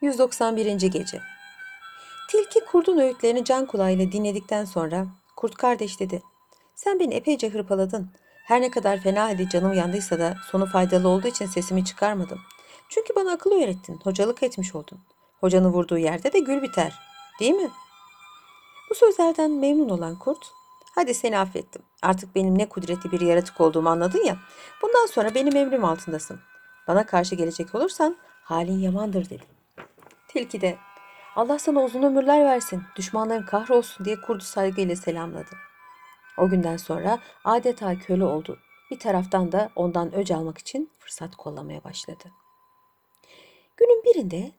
191. Gece Tilki kurdun öğütlerini can kulağıyla dinledikten sonra kurt kardeş dedi. Sen beni epeyce hırpaladın. Her ne kadar fena halde canım yandıysa da sonu faydalı olduğu için sesimi çıkarmadım. Çünkü bana akıl öğrettin, hocalık etmiş oldun. Hocanın vurduğu yerde de gül biter. Değil mi? Bu sözlerden memnun olan kurt, hadi seni affettim. Artık benim ne kudretli bir yaratık olduğumu anladın ya. Bundan sonra benim emrim altındasın. Bana karşı gelecek olursan halin yamandır dedi. Tilki de Allah sana uzun ömürler versin, düşmanların kahrolsun diye kurdu saygıyla selamladı. O günden sonra adeta köle oldu. Bir taraftan da ondan öc almak için fırsat kollamaya başladı. Günün birinde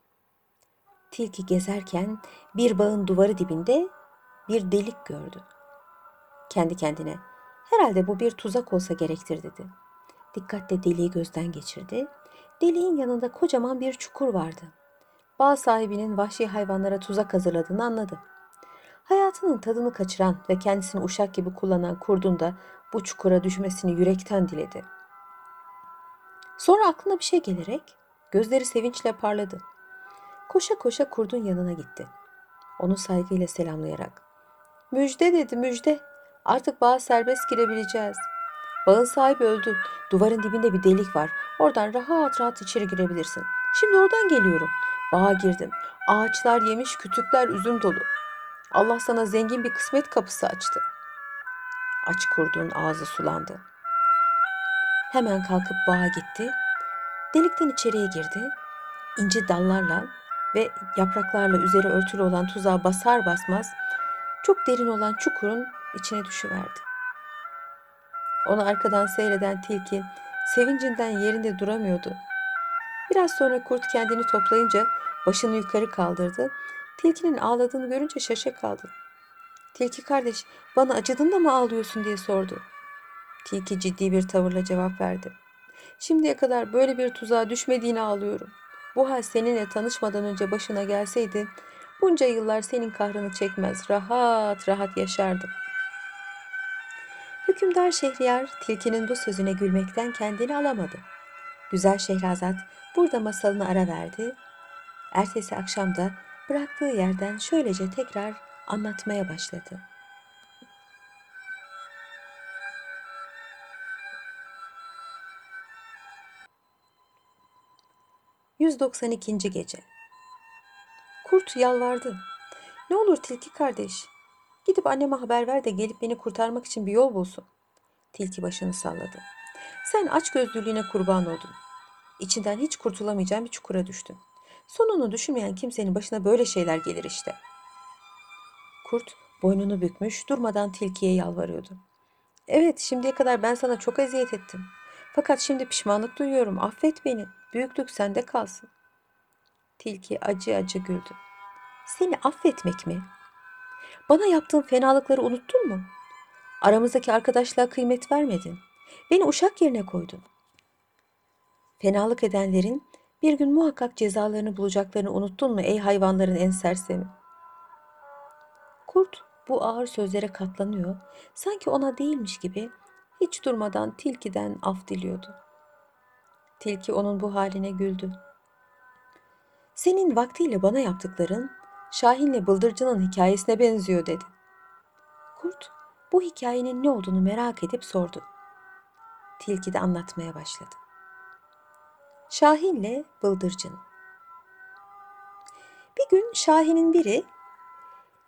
tilki gezerken bir bağın duvarı dibinde bir delik gördü. Kendi kendine herhalde bu bir tuzak olsa gerektir dedi. Dikkatle deliği gözden geçirdi. Deliğin yanında kocaman bir çukur vardı. Bağ sahibinin vahşi hayvanlara tuzak hazırladığını anladı. Hayatının tadını kaçıran ve kendisini uşak gibi kullanan kurdun da bu çukura düşmesini yürekten diledi. Sonra aklına bir şey gelerek gözleri sevinçle parladı. Koşa koşa kurdun yanına gitti. Onu saygıyla selamlayarak. Müjde dedi müjde. Artık bağa serbest girebileceğiz. Bağın sahibi öldü. Duvarın dibinde bir delik var. Oradan rahat rahat içeri girebilirsin. Şimdi oradan geliyorum. Bağa girdim. Ağaçlar yemiş, kütükler üzüm dolu. Allah sana zengin bir kısmet kapısı açtı. Aç kurduğun ağzı sulandı. Hemen kalkıp bağa gitti. Delikten içeriye girdi. İnci dallarla ve yapraklarla üzeri örtülü olan tuzağa basar basmaz çok derin olan çukurun içine düşüverdi. Onu arkadan seyreden tilki sevincinden yerinde duramıyordu. Biraz sonra kurt kendini toplayınca başını yukarı kaldırdı. Tilkinin ağladığını görünce şaşa kaldı. Tilki kardeş bana acıdın da mı ağlıyorsun diye sordu. Tilki ciddi bir tavırla cevap verdi. Şimdiye kadar böyle bir tuzağa düşmediğini ağlıyorum. Bu hal seninle tanışmadan önce başına gelseydi bunca yıllar senin kahrını çekmez rahat rahat yaşardım. Hükümdar Şehriyar tilkinin bu sözüne gülmekten kendini alamadı. Güzel Şehrazat burada masalını ara verdi. Ertesi akşam da bıraktığı yerden şöylece tekrar anlatmaya başladı. ...192. Gece Kurt yalvardı. Ne olur tilki kardeş. Gidip anneme haber ver de gelip beni kurtarmak için bir yol bulsun. Tilki başını salladı. Sen aç gözlülüğüne kurban oldun. İçinden hiç kurtulamayacağın bir çukura düştün. Sonunu düşünmeyen kimsenin başına böyle şeyler gelir işte. Kurt boynunu bükmüş durmadan tilkiye yalvarıyordu. Evet şimdiye kadar ben sana çok eziyet ettim. Fakat şimdi pişmanlık duyuyorum. Affet beni. Büyüklük sende kalsın. Tilki acı acı güldü. Seni affetmek mi? Bana yaptığın fenalıkları unuttun mu? Aramızdaki arkadaşlığa kıymet vermedin. Beni uşak yerine koydun. Fenalık edenlerin bir gün muhakkak cezalarını bulacaklarını unuttun mu ey hayvanların en sersemi? Kurt bu ağır sözlere katlanıyor, sanki ona değilmiş gibi hiç durmadan tilkiden af diliyordu. Tilki onun bu haline güldü. Senin vaktiyle bana yaptıkların Şahin'le Bıldırcın'ın hikayesine benziyor dedi. Kurt bu hikayenin ne olduğunu merak edip sordu. Tilki de anlatmaya başladı. Şahin'le Bıldırcın Bir gün Şahin'in biri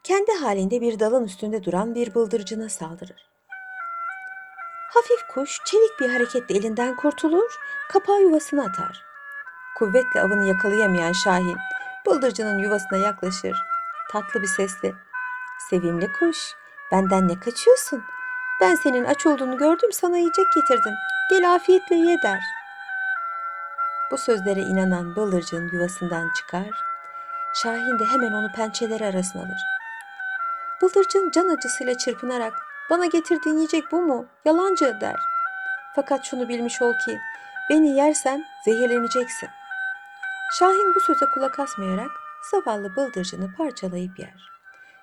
kendi halinde bir dalın üstünde duran bir bıldırcına saldırır. Hafif kuş çevik bir hareketle elinden kurtulur, kapağı yuvasına atar. Kuvvetle avını yakalayamayan Şahin, bıldırcının yuvasına yaklaşır. Tatlı bir sesle, ''Sevimli kuş, benden ne kaçıyorsun? Ben senin aç olduğunu gördüm, sana yiyecek getirdim. Gel afiyetle ye.'' der. Bu sözlere inanan bıldırcın yuvasından çıkar, Şahin de hemen onu pençeleri arasına alır. Bıldırcın can acısıyla çırpınarak, ''Bana getirdiğin yiyecek bu mu? Yalancı.'' der. Fakat şunu bilmiş ol ki, beni yersen zehirleneceksin. Şahin bu söze kulak asmayarak zavallı bıldırcını parçalayıp yer.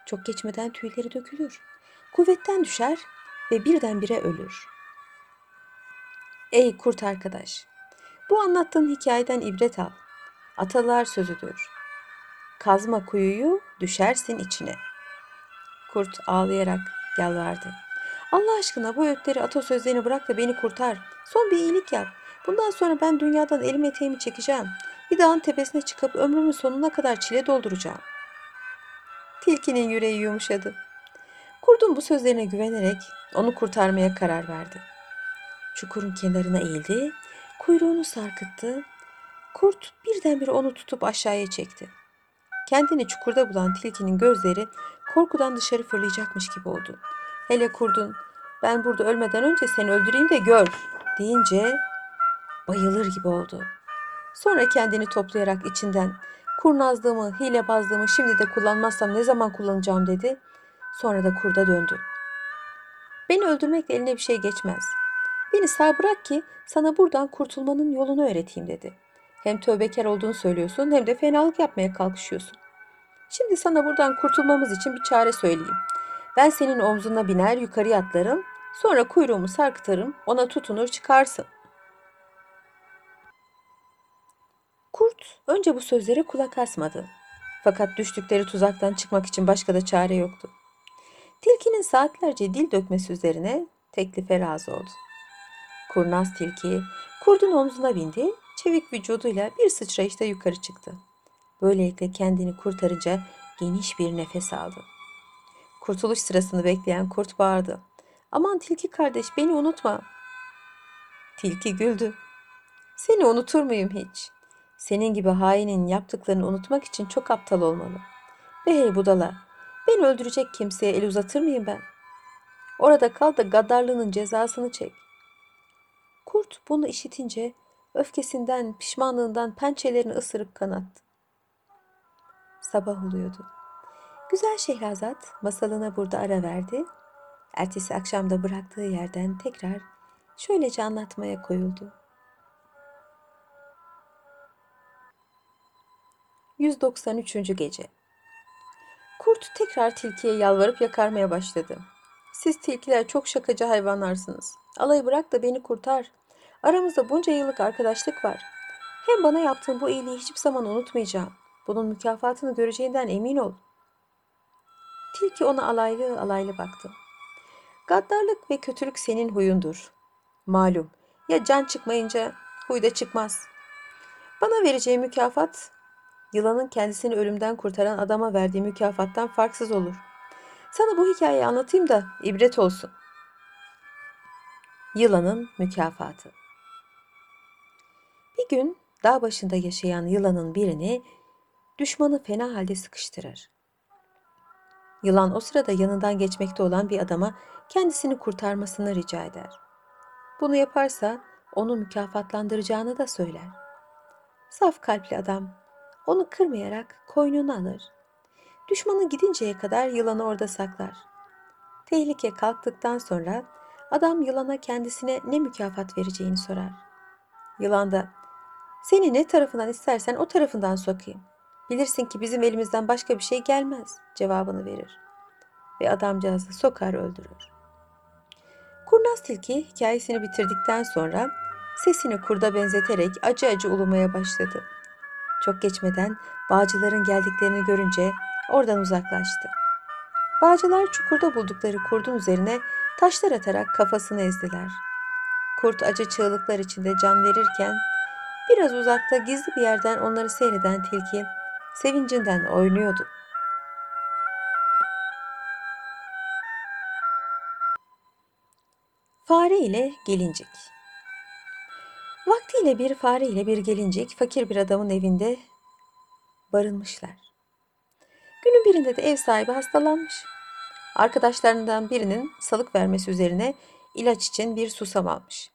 Çok geçmeden tüyleri dökülür. Kuvvetten düşer ve birdenbire ölür. Ey kurt arkadaş! Bu anlattığın hikayeden ibret al. Atalar sözüdür. Kazma kuyuyu düşersin içine. Kurt ağlayarak yalvardı. Allah aşkına bu öğütleri atasözlerini bırak da beni kurtar. Son bir iyilik yap. Bundan sonra ben dünyadan elim eteğimi çekeceğim. Bir dağın tepesine çıkıp ömrümün sonuna kadar çile dolduracağım. Tilkinin yüreği yumuşadı. Kurdun bu sözlerine güvenerek onu kurtarmaya karar verdi. Çukurun kenarına eğildi, kuyruğunu sarkıttı. Kurt birdenbire onu tutup aşağıya çekti. Kendini çukurda bulan tilkinin gözleri korkudan dışarı fırlayacakmış gibi oldu. Hele kurdun ben burada ölmeden önce seni öldüreyim de gör deyince bayılır gibi oldu. Sonra kendini toplayarak içinden kurnazlığımı, hilebazlığımı şimdi de kullanmazsam ne zaman kullanacağım dedi. Sonra da kurda döndü. Beni öldürmekle eline bir şey geçmez. Beni sağ bırak ki sana buradan kurtulmanın yolunu öğreteyim dedi. Hem tövbekar olduğunu söylüyorsun hem de fenalık yapmaya kalkışıyorsun. Şimdi sana buradan kurtulmamız için bir çare söyleyeyim. Ben senin omzuna biner yukarıya atlarım. Sonra kuyruğumu sarkıtırım. Ona tutunur çıkarsın. Kurt önce bu sözlere kulak asmadı. Fakat düştükleri tuzaktan çıkmak için başka da çare yoktu. Tilkinin saatlerce dil dökmesi üzerine teklife razı oldu. Kurnaz tilki kurdun omzuna bindi, çevik vücuduyla bir sıçrayışta yukarı çıktı. Böylelikle kendini kurtarınca geniş bir nefes aldı. Kurtuluş sırasını bekleyen kurt bağırdı. Aman tilki kardeş beni unutma. Tilki güldü. Seni unutur muyum hiç? Senin gibi hainin yaptıklarını unutmak için çok aptal olmalı. Ve hey budala, beni öldürecek kimseye el uzatır mıyım ben? Orada kal da gaddarlığının cezasını çek. Kurt bunu işitince öfkesinden, pişmanlığından pençelerini ısırıp kanattı. Sabah oluyordu. Güzel Şehrazat masalına burada ara verdi. Ertesi akşamda bıraktığı yerden tekrar şöylece anlatmaya koyuldu. 193. Gece Kurt tekrar tilkiye yalvarıp yakarmaya başladı. Siz tilkiler çok şakacı hayvanlarsınız. Alayı bırak da beni kurtar. Aramızda bunca yıllık arkadaşlık var. Hem bana yaptığın bu iyiliği hiçbir zaman unutmayacağım. Bunun mükafatını göreceğinden emin ol. Tilki ona alaylı alaylı baktı. Gaddarlık ve kötülük senin huyundur. Malum ya can çıkmayınca huy da çıkmaz. Bana vereceği mükafat yılanın kendisini ölümden kurtaran adama verdiği mükafattan farksız olur. Sana bu hikayeyi anlatayım da ibret olsun. Yılanın mükafatı. Bir gün dağ başında yaşayan yılanın birini düşmanı fena halde sıkıştırır. Yılan o sırada yanından geçmekte olan bir adama kendisini kurtarmasını rica eder. Bunu yaparsa onu mükafatlandıracağını da söyler. Saf kalpli adam onu kırmayarak koynuna alır. Düşmanı gidinceye kadar yılanı orada saklar. Tehlike kalktıktan sonra adam yılana kendisine ne mükafat vereceğini sorar. Yılan da seni ne tarafından istersen o tarafından sokayım. Bilirsin ki bizim elimizden başka bir şey gelmez cevabını verir. Ve adamcağızı sokar öldürür. Kurnaz tilki hikayesini bitirdikten sonra sesini kurda benzeterek acı acı ulumaya başladı. Çok geçmeden bağcıların geldiklerini görünce oradan uzaklaştı. Bağcılar çukurda buldukları kurdun üzerine taşlar atarak kafasını ezdiler. Kurt acı çığlıklar içinde can verirken biraz uzakta gizli bir yerden onları seyreden tilki sevincinden oynuyordu. Fare ile gelincik Vaktiyle bir fare ile bir gelincik fakir bir adamın evinde barınmışlar. Günün birinde de ev sahibi hastalanmış. Arkadaşlarından birinin salık vermesi üzerine ilaç için bir susam almış.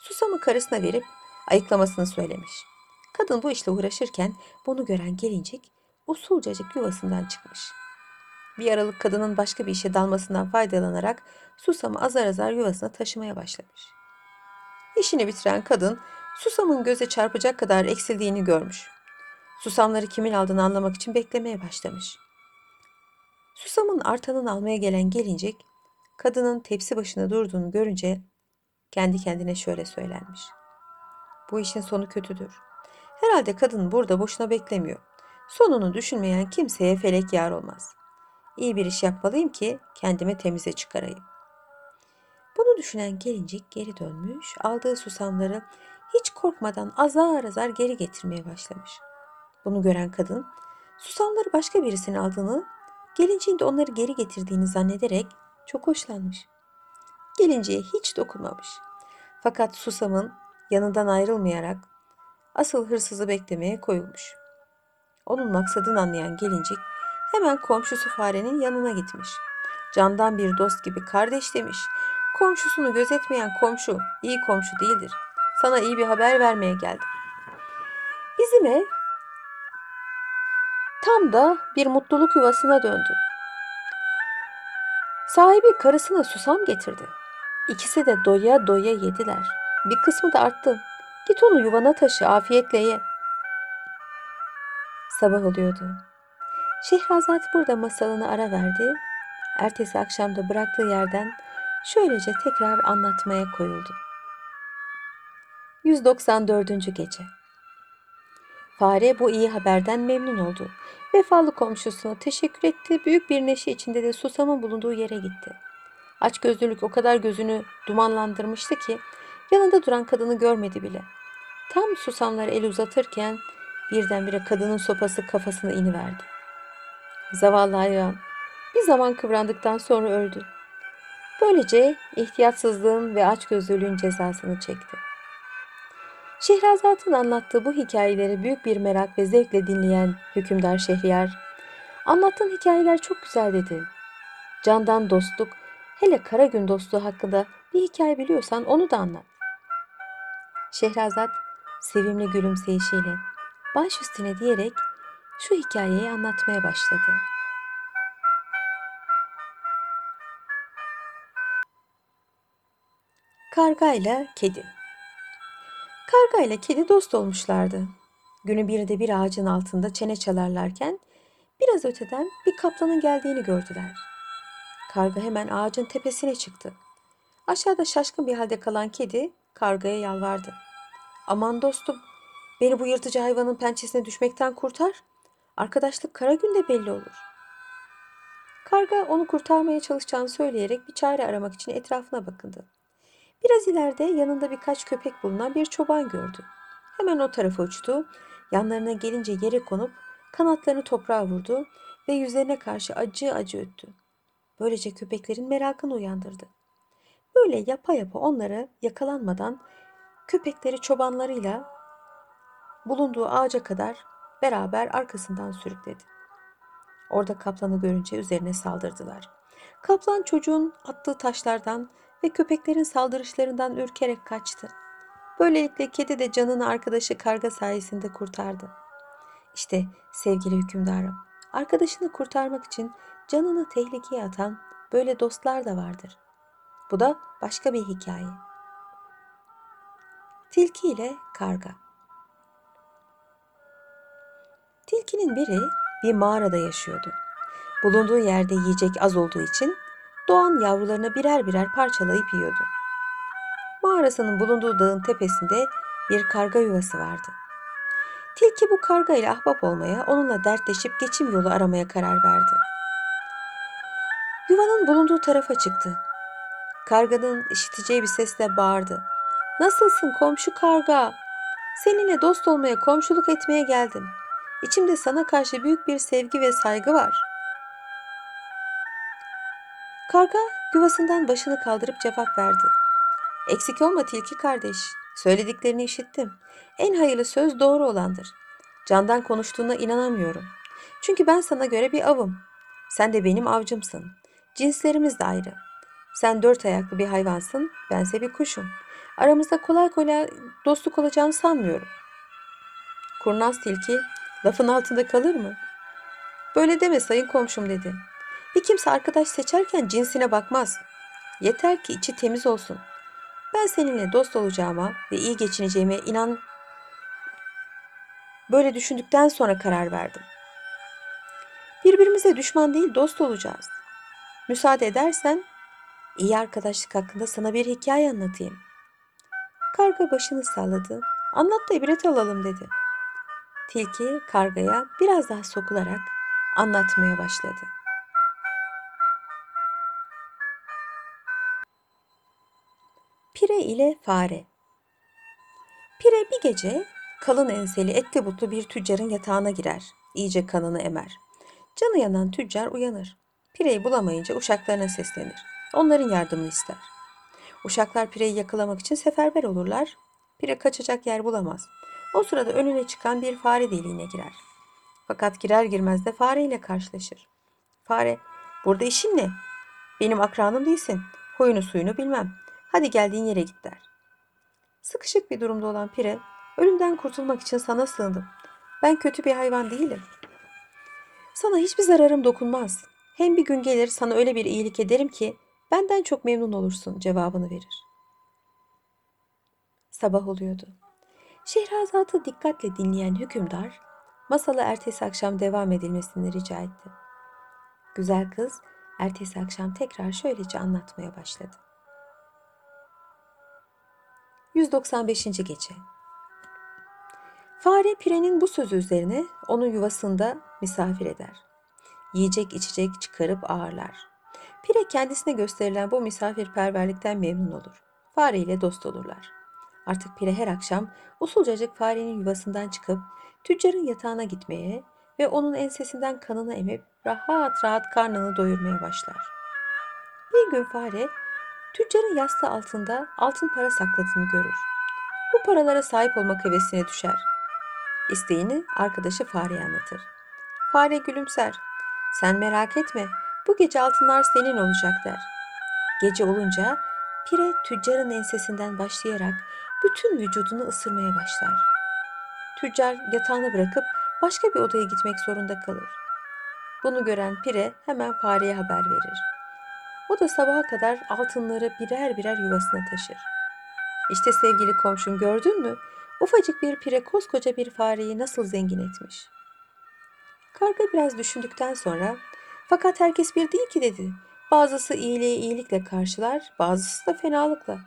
Susamı karısına verip ayıklamasını söylemiş. Kadın bu işle uğraşırken bunu gören gelincik usulcacık yuvasından çıkmış. Bir aralık kadının başka bir işe dalmasından faydalanarak susamı azar azar yuvasına taşımaya başlamış. İşini bitiren kadın susamın göze çarpacak kadar eksildiğini görmüş. Susamları kimin aldığını anlamak için beklemeye başlamış. Susamın artanını almaya gelen gelincik kadının tepsi başında durduğunu görünce kendi kendine şöyle söylenmiş. Bu işin sonu kötüdür. Herhalde kadın burada boşuna beklemiyor. Sonunu düşünmeyen kimseye felek yar olmaz. İyi bir iş yapmalıyım ki kendimi temize çıkarayım. Bunu düşünen gelincik geri dönmüş, aldığı susamları hiç korkmadan azar azar geri getirmeye başlamış. Bunu gören kadın susamları başka birisinin aldığını, gelinciğin de onları geri getirdiğini zannederek çok hoşlanmış. Gelinciye hiç dokunmamış. Fakat susamın yanından ayrılmayarak asıl hırsızı beklemeye koyulmuş. Onun maksadını anlayan gelincik hemen komşusu farenin yanına gitmiş. Candan bir dost gibi kardeş demiş. Komşusunu gözetmeyen komşu iyi komşu değildir. Sana iyi bir haber vermeye geldim. Bizim ev tam da bir mutluluk yuvasına döndü. Sahibi karısına susam getirdi. İkisi de doya doya yediler. Bir kısmı da arttı. Git onu yuvana taşı, afiyetle ye. Sabah oluyordu. Şehrazat burada masalını ara verdi. Ertesi akşamda bıraktığı yerden şöylece tekrar anlatmaya koyuldu. 194. Gece Fare bu iyi haberden memnun oldu. Vefalı komşusuna teşekkür etti. Büyük bir neşe içinde de susamın bulunduğu yere gitti. Açgözlülük o kadar gözünü dumanlandırmıştı ki yanında duran kadını görmedi bile. Tam susamları el uzatırken birdenbire kadının sopası kafasına iniverdi. Zavallı hayvan bir zaman kıvrandıktan sonra öldü. Böylece ihtiyatsızlığın ve açgözlülüğün cezasını çekti. Şehrazat'ın anlattığı bu hikayeleri büyük bir merak ve zevkle dinleyen hükümdar Şehriyar, anlattığın hikayeler çok güzel dedi. Candan dostluk, hele kara gün dostluğu hakkında bir hikaye biliyorsan onu da anlat. Şehrazat sevimli gülümseyişiyle baş üstüne diyerek şu hikayeyi anlatmaya başladı. Karga ile Kedi Karga ile kedi dost olmuşlardı. Günü bir de bir ağacın altında çene çalarlarken biraz öteden bir kaplanın geldiğini gördüler. Karga hemen ağacın tepesine çıktı. Aşağıda şaşkın bir halde kalan kedi kargaya yalvardı. Aman dostum, beni bu yırtıcı hayvanın pençesine düşmekten kurtar. Arkadaşlık kara günde belli olur. Karga onu kurtarmaya çalışacağını söyleyerek bir çare aramak için etrafına bakındı. Biraz ileride yanında birkaç köpek bulunan bir çoban gördü. Hemen o tarafa uçtu. Yanlarına gelince yere konup kanatlarını toprağa vurdu ve yüzlerine karşı acı acı öttü. Böylece köpeklerin merakını uyandırdı. Böyle yapa yapa onlara yakalanmadan köpekleri çobanlarıyla bulunduğu ağaca kadar beraber arkasından sürükledi. Orada kaplanı görünce üzerine saldırdılar. Kaplan çocuğun attığı taşlardan ve köpeklerin saldırışlarından ürkerek kaçtı. Böylelikle kedi de canını arkadaşı karga sayesinde kurtardı. İşte sevgili hükümdarım, arkadaşını kurtarmak için canını tehlikeye atan böyle dostlar da vardır. Bu da başka bir hikaye. Tilki ile karga. Tilkinin biri bir mağarada yaşıyordu. Bulunduğu yerde yiyecek az olduğu için doğan yavrularını birer birer parçalayıp yiyordu. Mağarasının bulunduğu dağın tepesinde bir karga yuvası vardı. Tilki bu karga ile ahbap olmaya, onunla dertleşip geçim yolu aramaya karar verdi. Yuvanın bulunduğu tarafa çıktı. Karganın işiteceği bir sesle bağırdı. Nasılsın komşu karga? Seninle dost olmaya, komşuluk etmeye geldim. İçimde sana karşı büyük bir sevgi ve saygı var. Karga yuvasından başını kaldırıp cevap verdi. Eksik olma tilki kardeş. Söylediklerini işittim. En hayırlı söz doğru olandır. Candan konuştuğuna inanamıyorum. Çünkü ben sana göre bir avım. Sen de benim avcımsın. Cinslerimiz de ayrı. Sen dört ayaklı bir hayvansın, bense bir kuşum. Aramızda kolay kolay dostluk olacağını sanmıyorum. Kurnaz tilki, lafın altında kalır mı? Böyle deme sayın komşum dedi. Bir kimse arkadaş seçerken cinsine bakmaz. Yeter ki içi temiz olsun. Ben seninle dost olacağıma ve iyi geçineceğime inan böyle düşündükten sonra karar verdim. Birbirimize düşman değil dost olacağız. Müsaade edersen iyi arkadaşlık hakkında sana bir hikaye anlatayım. Karga başını salladı. Anlat da ibret alalım dedi. tilki kargaya biraz daha sokularak anlatmaya başladı. İle fare. Pire bir gece kalın enseli etli butlu bir tüccarın yatağına girer. İyice kanını emer. Canı yanan tüccar uyanır. Pireyi bulamayınca uşaklarına seslenir. Onların yardımını ister. Uşaklar pireyi yakalamak için seferber olurlar. Pire kaçacak yer bulamaz. O sırada önüne çıkan bir fare deliğine girer. Fakat girer girmez de fareyle karşılaşır. Fare, burada işin ne? Benim akranım değilsin. Huyunu suyunu bilmem. Hadi geldiğin yere git der. Sıkışık bir durumda olan Pire, ölümden kurtulmak için sana sığındım. Ben kötü bir hayvan değilim. Sana hiçbir zararım dokunmaz. Hem bir gün gelir sana öyle bir iyilik ederim ki benden çok memnun olursun cevabını verir. Sabah oluyordu. Şehrazat'ı dikkatle dinleyen hükümdar, masalı ertesi akşam devam edilmesini rica etti. Güzel kız ertesi akşam tekrar şöylece anlatmaya başladı. 195. Gece Fare pirenin bu sözü üzerine onu yuvasında misafir eder. Yiyecek içecek çıkarıp ağırlar. Pire kendisine gösterilen bu misafirperverlikten memnun olur. Fare ile dost olurlar. Artık Pire her akşam usulcacık farenin yuvasından çıkıp tüccarın yatağına gitmeye ve onun ensesinden kanını emip rahat rahat karnını doyurmaya başlar. Bir gün fare tüccarın yastığı altında altın para sakladığını görür. Bu paralara sahip olmak hevesine düşer. İsteğini arkadaşı fareye anlatır. Fare gülümser. Sen merak etme, bu gece altınlar senin olacak der. Gece olunca pire tüccarın ensesinden başlayarak bütün vücudunu ısırmaya başlar. Tüccar yatağını bırakıp başka bir odaya gitmek zorunda kalır. Bunu gören pire hemen fareye haber verir. O da sabaha kadar altınları birer birer yuvasına taşır. İşte sevgili komşum gördün mü? Ufacık bir pire koskoca bir fareyi nasıl zengin etmiş. Karga biraz düşündükten sonra fakat herkes bir değil ki dedi. Bazısı iyiliği iyilikle karşılar, bazısı da fenalıkla.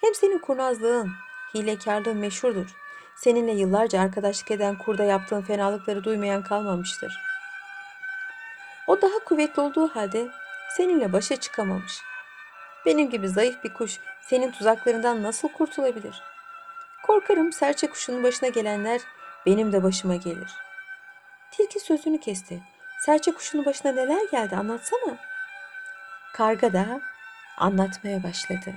Hem senin kurnazlığın, hilekarlığın meşhurdur. Seninle yıllarca arkadaşlık eden kurda yaptığın fenalıkları duymayan kalmamıştır. O daha kuvvetli olduğu halde seninle başa çıkamamış. Benim gibi zayıf bir kuş senin tuzaklarından nasıl kurtulabilir? Korkarım serçe kuşunun başına gelenler benim de başıma gelir. Tilki sözünü kesti. Serçe kuşunun başına neler geldi anlatsana. Karga da anlatmaya başladı.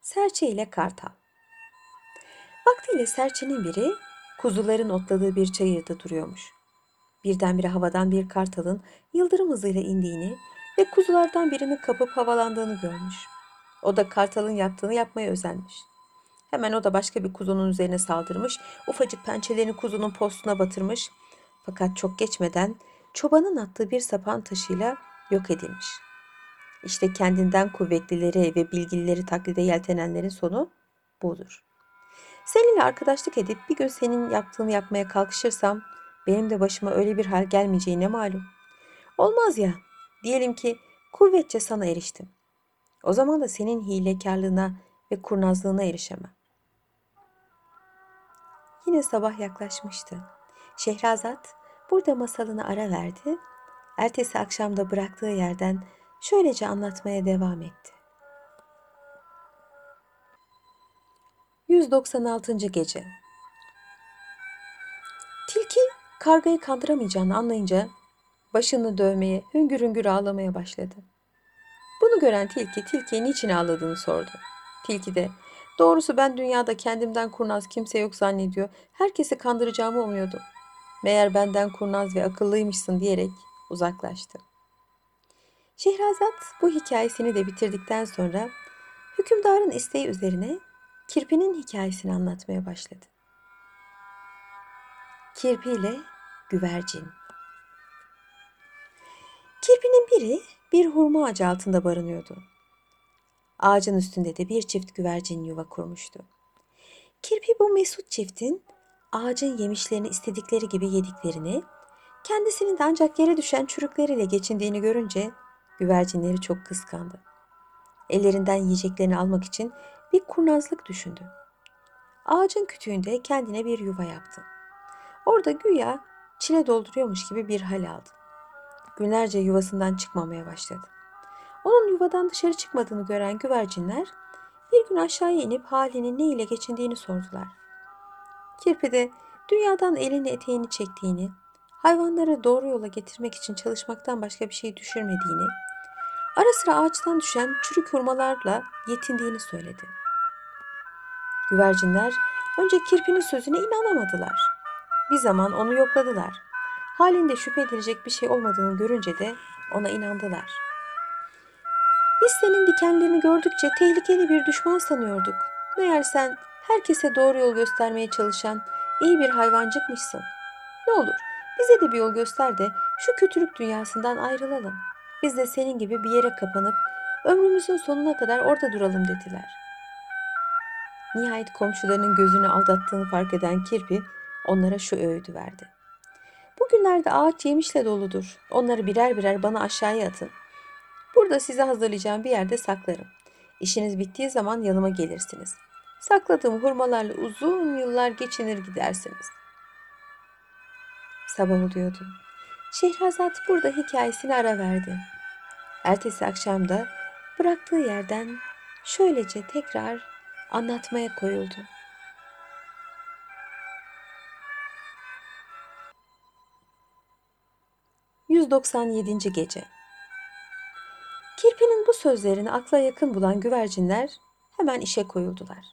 Serçe ile Kartal Vaktiyle serçenin biri kuzuların otladığı bir çayırda duruyormuş. Birdenbire havadan bir kartalın yıldırım hızıyla indiğini ve kuzulardan birini kapıp havalandığını görmüş. O da kartalın yaptığını yapmaya özenmiş. Hemen o da başka bir kuzunun üzerine saldırmış, ufacık pençelerini kuzunun postuna batırmış. Fakat çok geçmeden çobanın attığı bir sapan taşıyla yok edilmiş. İşte kendinden kuvvetlileri ve bilgilileri taklide yeltenenlerin sonu budur. Seninle arkadaşlık edip bir gün senin yaptığını yapmaya kalkışırsam benim de başıma öyle bir hal gelmeyeceğine malum. Olmaz ya. Diyelim ki kuvvetçe sana eriştim. O zaman da senin hilekarlığına ve kurnazlığına erişemem. Yine sabah yaklaşmıştı. Şehrazat burada masalını ara verdi. Ertesi akşamda bıraktığı yerden şöylece anlatmaya devam etti. 196. Gece Tilki kargayı kandıramayacağını anlayınca başını dövmeye, hüngür hüngür ağlamaya başladı. Bunu gören tilki tilkiye niçin ağladığını sordu. Tilki de doğrusu ben dünyada kendimden kurnaz kimse yok zannediyor. Herkesi kandıracağımı umuyordum. Meğer benden kurnaz ve akıllıymışsın diyerek uzaklaştı. Şehrazat bu hikayesini de bitirdikten sonra hükümdarın isteği üzerine kirpinin hikayesini anlatmaya başladı. Kirpi ile güvercin. Kirpinin biri bir hurma ağacı altında barınıyordu. Ağacın üstünde de bir çift güvercin yuva kurmuştu. Kirpi bu mesut çiftin ağacın yemişlerini istedikleri gibi yediklerini, kendisinin de ancak yere düşen çürükleriyle geçindiğini görünce güvercinleri çok kıskandı. Ellerinden yiyeceklerini almak için Bir kurnazlık düşündü. Ağacın kütüğünde kendine bir yuva yaptı. Orada güya çile dolduruyormuş gibi bir hal aldı. Günlerce yuvasından çıkmamaya başladı. Onun yuvadan dışarı çıkmadığını gören güvercinler bir gün aşağıya inip halinin ne ile geçindiğini sordular. Kirpi de dünyadan elini eteğini çektiğini, hayvanları doğru yola getirmek için çalışmaktan başka bir şey düşürmediğini, ara sıra ağaçtan düşen çürük hurmalarla yetindiğini söyledi. Güvercinler önce kirpinin sözüne inanamadılar. Bir zaman onu yokladılar. Halinde şüphe edilecek bir şey olmadığını görünce de ona inandılar. Biz senin dikenlerini gördükçe tehlikeli bir düşman sanıyorduk. Meğer sen herkese doğru yol göstermeye çalışan iyi bir hayvancıkmışsın. Ne olur bize de bir yol göster de şu kötülük dünyasından ayrılalım. Biz de senin gibi bir yere kapanıp ömrümüzün sonuna kadar orada duralım dediler. Nihayet komşularının gözünü aldattığını fark eden kirpi onlara şu öğüdü verdi. Bugünlerde ağaç yemişle doludur. Onları birer birer bana aşağıya atın. Burada size hazırlayacağım bir yerde saklarım. İşiniz bittiği zaman yanıma gelirsiniz. Sakladığım hurmalarla uzun yıllar geçinir gidersiniz. Sabah oluyordu. Şehrazat burada hikayesini ara verdi. Ertesi akşam da bıraktığı yerden şöylece tekrar anlatmaya koyuldu. ...197. Gece Kirpi'nin bu sözlerini akla yakın bulan güvercinler hemen işe koyuldular.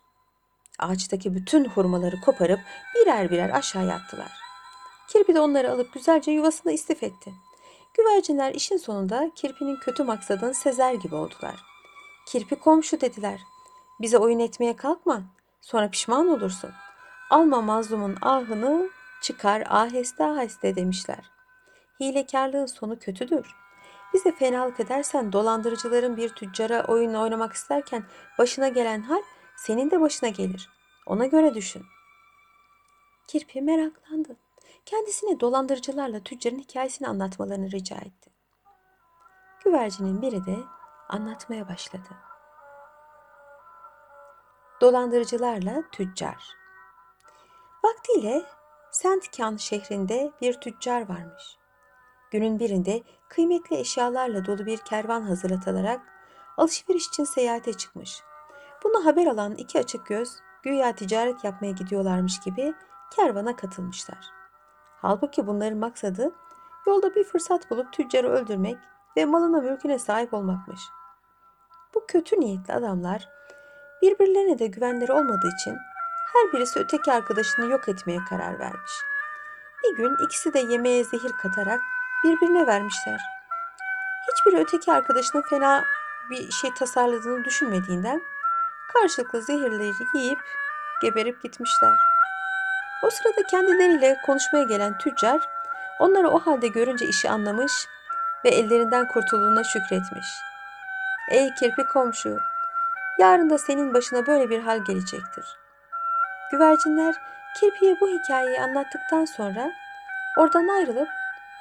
Ağaçtaki bütün hurmaları koparıp birer birer aşağıya attılar. Kirpi de onları alıp güzelce yuvasında istif etti. Güvercinler işin sonunda kirpinin kötü maksadını sezer gibi oldular. Kirpi komşu dediler. Bize oyun etmeye kalkma. Sonra pişman olursun. Alma mazlumun ahını çıkar aheste aheste demişler. Hilekarlığın sonu kötüdür. Bize fenalık edersen dolandırıcıların bir tüccara oyun oynamak isterken başına gelen hal senin de başına gelir. Ona göre düşün. Kirpi meraklandı. Kendisine dolandırıcılarla tüccarın hikayesini anlatmalarını rica etti. Güvercinin biri de anlatmaya başladı. Dolandırıcılarla tüccar. Vaktiyle Sentkan şehrinde bir tüccar varmış. Günün birinde kıymetli eşyalarla dolu bir kervan hazırlatılarak alışveriş için seyahate çıkmış. Bunu haber alan iki açık göz güya ticaret yapmaya gidiyorlarmış gibi kervana katılmışlar. Halbuki bunların maksadı yolda bir fırsat bulup tüccarı öldürmek ve malına mülküne sahip olmakmış. Bu kötü niyetli adamlar birbirlerine de güvenleri olmadığı için her birisi öteki arkadaşını yok etmeye karar vermiş. Bir gün ikisi de yemeğe zehir katarak birbirine vermişler. Hiçbiri öteki arkadaşının fena bir şey tasarladığını düşünmediğinden karşılıklı zehirleri yiyip geberip gitmişler. O sırada kendileriyle konuşmaya gelen tüccar onları o halde görünce işi anlamış ve ellerinden kurtulduğuna şükretmiş. Ey kirpi komşu, yarın da senin başına böyle bir hal gelecektir. Güvercinler kirpiye bu hikayeyi anlattıktan sonra oradan ayrılıp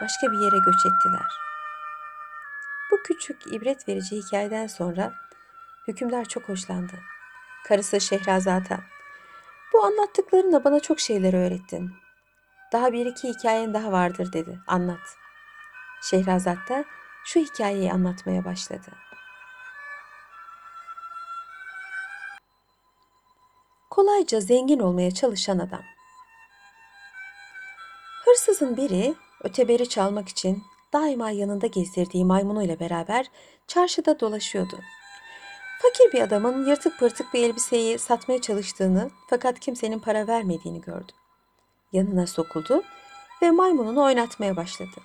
başka bir yere göç ettiler. Bu küçük ibret verici hikayeden sonra hükümdar çok hoşlandı. Karısı Şehrazat'a bu anlattıklarınla bana çok şeyler öğrettin. Daha bir iki hikayen daha vardır dedi. Anlat. Şehrazat da şu hikayeyi anlatmaya başladı. Kolayca zengin olmaya çalışan adam. Hırsızın biri öteberi çalmak için daima yanında gezdirdiği maymunuyla beraber çarşıda dolaşıyordu. Fakir bir adamın yırtık pırtık bir elbiseyi satmaya çalıştığını fakat kimsenin para vermediğini gördü. Yanına sokuldu ve maymununu oynatmaya başladı.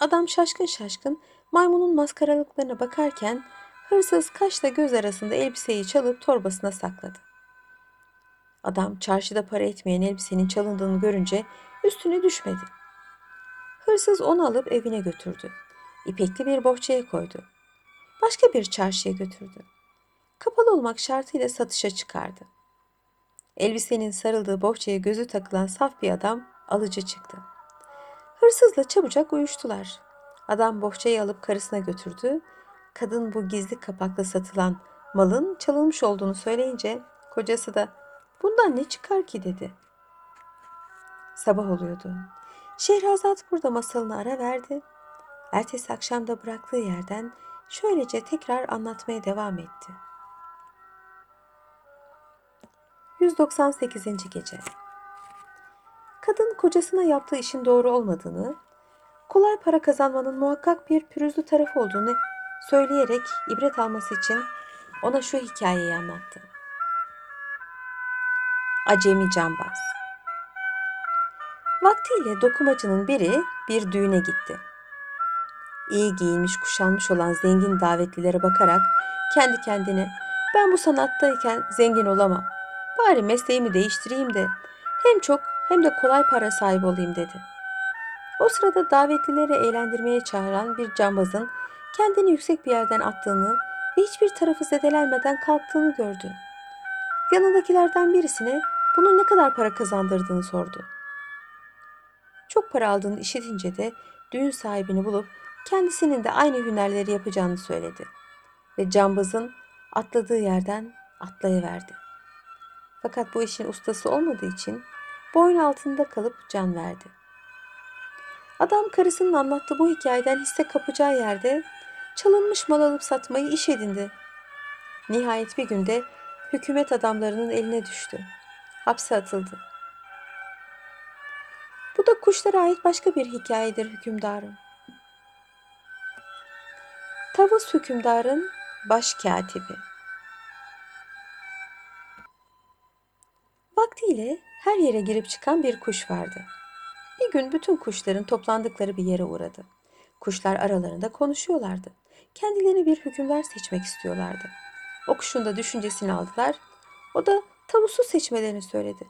Adam şaşkın şaşkın maymunun maskaralıklarına bakarken hırsız kaşla göz arasında elbiseyi çalıp torbasına sakladı. Adam çarşıda para etmeyen elbisenin çalındığını görünce üstüne düşmedi. Hırsız onu alıp evine götürdü. İpekli bir bohçaya koydu. Başka bir çarşıya götürdü. Kapalı olmak şartıyla satışa çıkardı. Elbisenin sarıldığı bohçaya gözü takılan saf bir adam alıcı çıktı. Hırsızla çabucak uyuştular. Adam bohçayı alıp karısına götürdü. Kadın bu gizli kapakla satılan malın çalınmış olduğunu söyleyince kocası da bundan ne çıkar ki dedi. Sabah oluyordu. Şehrazat burada masalını ara verdi. Ertesi akşam da bıraktığı yerden şöylece tekrar anlatmaya devam etti. 198. Gece Kadın kocasına yaptığı işin doğru olmadığını, kolay para kazanmanın muhakkak bir pürüzlü tarafı olduğunu söyleyerek ibret alması için ona şu hikayeyi anlattı. Acemi Cambaz Vaktiyle dokumacının biri bir düğüne gitti. İyi giyinmiş kuşanmış olan zengin davetlilere bakarak kendi kendine ben bu sanattayken zengin olamam. Bari mesleğimi değiştireyim de hem çok hem de kolay para sahibi olayım dedi. O sırada davetlileri eğlendirmeye çağıran bir cambazın kendini yüksek bir yerden attığını ve hiçbir tarafı zedelenmeden kalktığını gördü. Yanındakilerden birisine bunun ne kadar para kazandırdığını sordu. Çok para aldığını işitince de düğün sahibini bulup kendisinin de aynı hünerleri yapacağını söyledi. Ve cambazın atladığı yerden atlayıverdi. Fakat bu işin ustası olmadığı için boyun altında kalıp can verdi. Adam karısının anlattığı bu hikayeden hisse kapacağı yerde çalınmış mal alıp satmayı iş edindi. Nihayet bir günde hükümet adamlarının eline düştü. Hapse atıldı. Bu da kuşlara ait başka bir hikayedir hükümdarım. Tavus hükümdarın baş katibi. Vaktiyle her yere girip çıkan bir kuş vardı. Bir gün bütün kuşların toplandıkları bir yere uğradı. Kuşlar aralarında konuşuyorlardı. Kendilerine bir hükümdar seçmek istiyorlardı. O kuşun da düşüncesini aldılar. O da tavusu seçmelerini söyledi.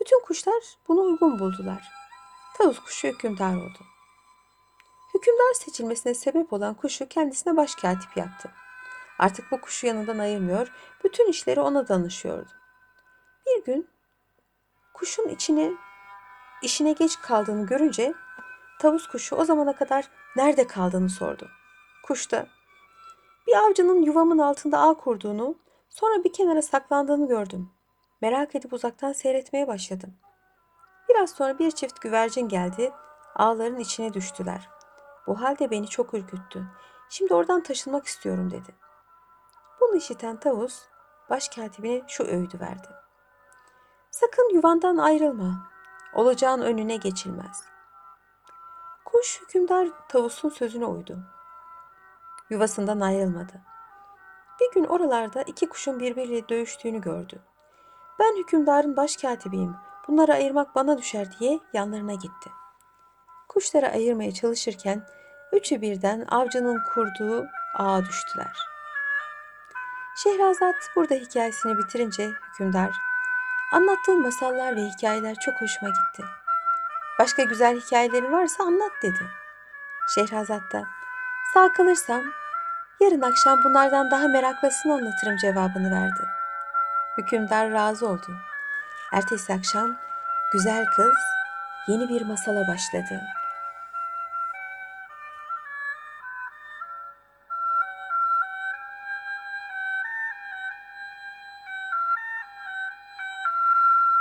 Bütün kuşlar bunu uygun buldular. Tavus kuşu hükümdar oldu. Hükümdar seçilmesine sebep olan kuşu kendisine başkatip yaptı. Artık bu kuşu yanından ayırmıyor, bütün işleri ona danışıyordu. Bir gün kuşun içine işine geç kaldığını görünce tavus kuşu o zamana kadar nerede kaldığını sordu. Kuş da bir avcının yuvamın altında ağ kurduğunu, sonra bir kenara saklandığını gördüm. Merak edip uzaktan seyretmeye başladım. Biraz sonra bir çift güvercin geldi, ağların içine düştüler. Bu halde beni çok ürküttü. Şimdi oradan taşınmak istiyorum dedi. Bunu işiten tavus başkatibine şu öğüdü verdi. Sakın yuvandan ayrılma. Olacağın önüne geçilmez. Kuş hükümdar tavusun sözüne uydu. Yuvasından ayrılmadı. Bir gün oralarda iki kuşun birbiriyle dövüştüğünü gördü. Ben hükümdarın başkatibiyim. Bunları ayırmak bana düşer diye yanlarına gitti. Kuşları ayırmaya çalışırken üçü birden avcının kurduğu ağa düştüler. Şehrazat burada hikayesini bitirince hükümdar Anlattığın masallar ve hikayeler çok hoşuma gitti. Başka güzel hikayelerin varsa anlat dedi. Şehrazat da sağ kalırsam yarın akşam bunlardan daha meraklısını anlatırım cevabını verdi. Hükümdar razı oldu. Ertesi akşam güzel kız yeni bir masala başladı.